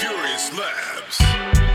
Furious Labs.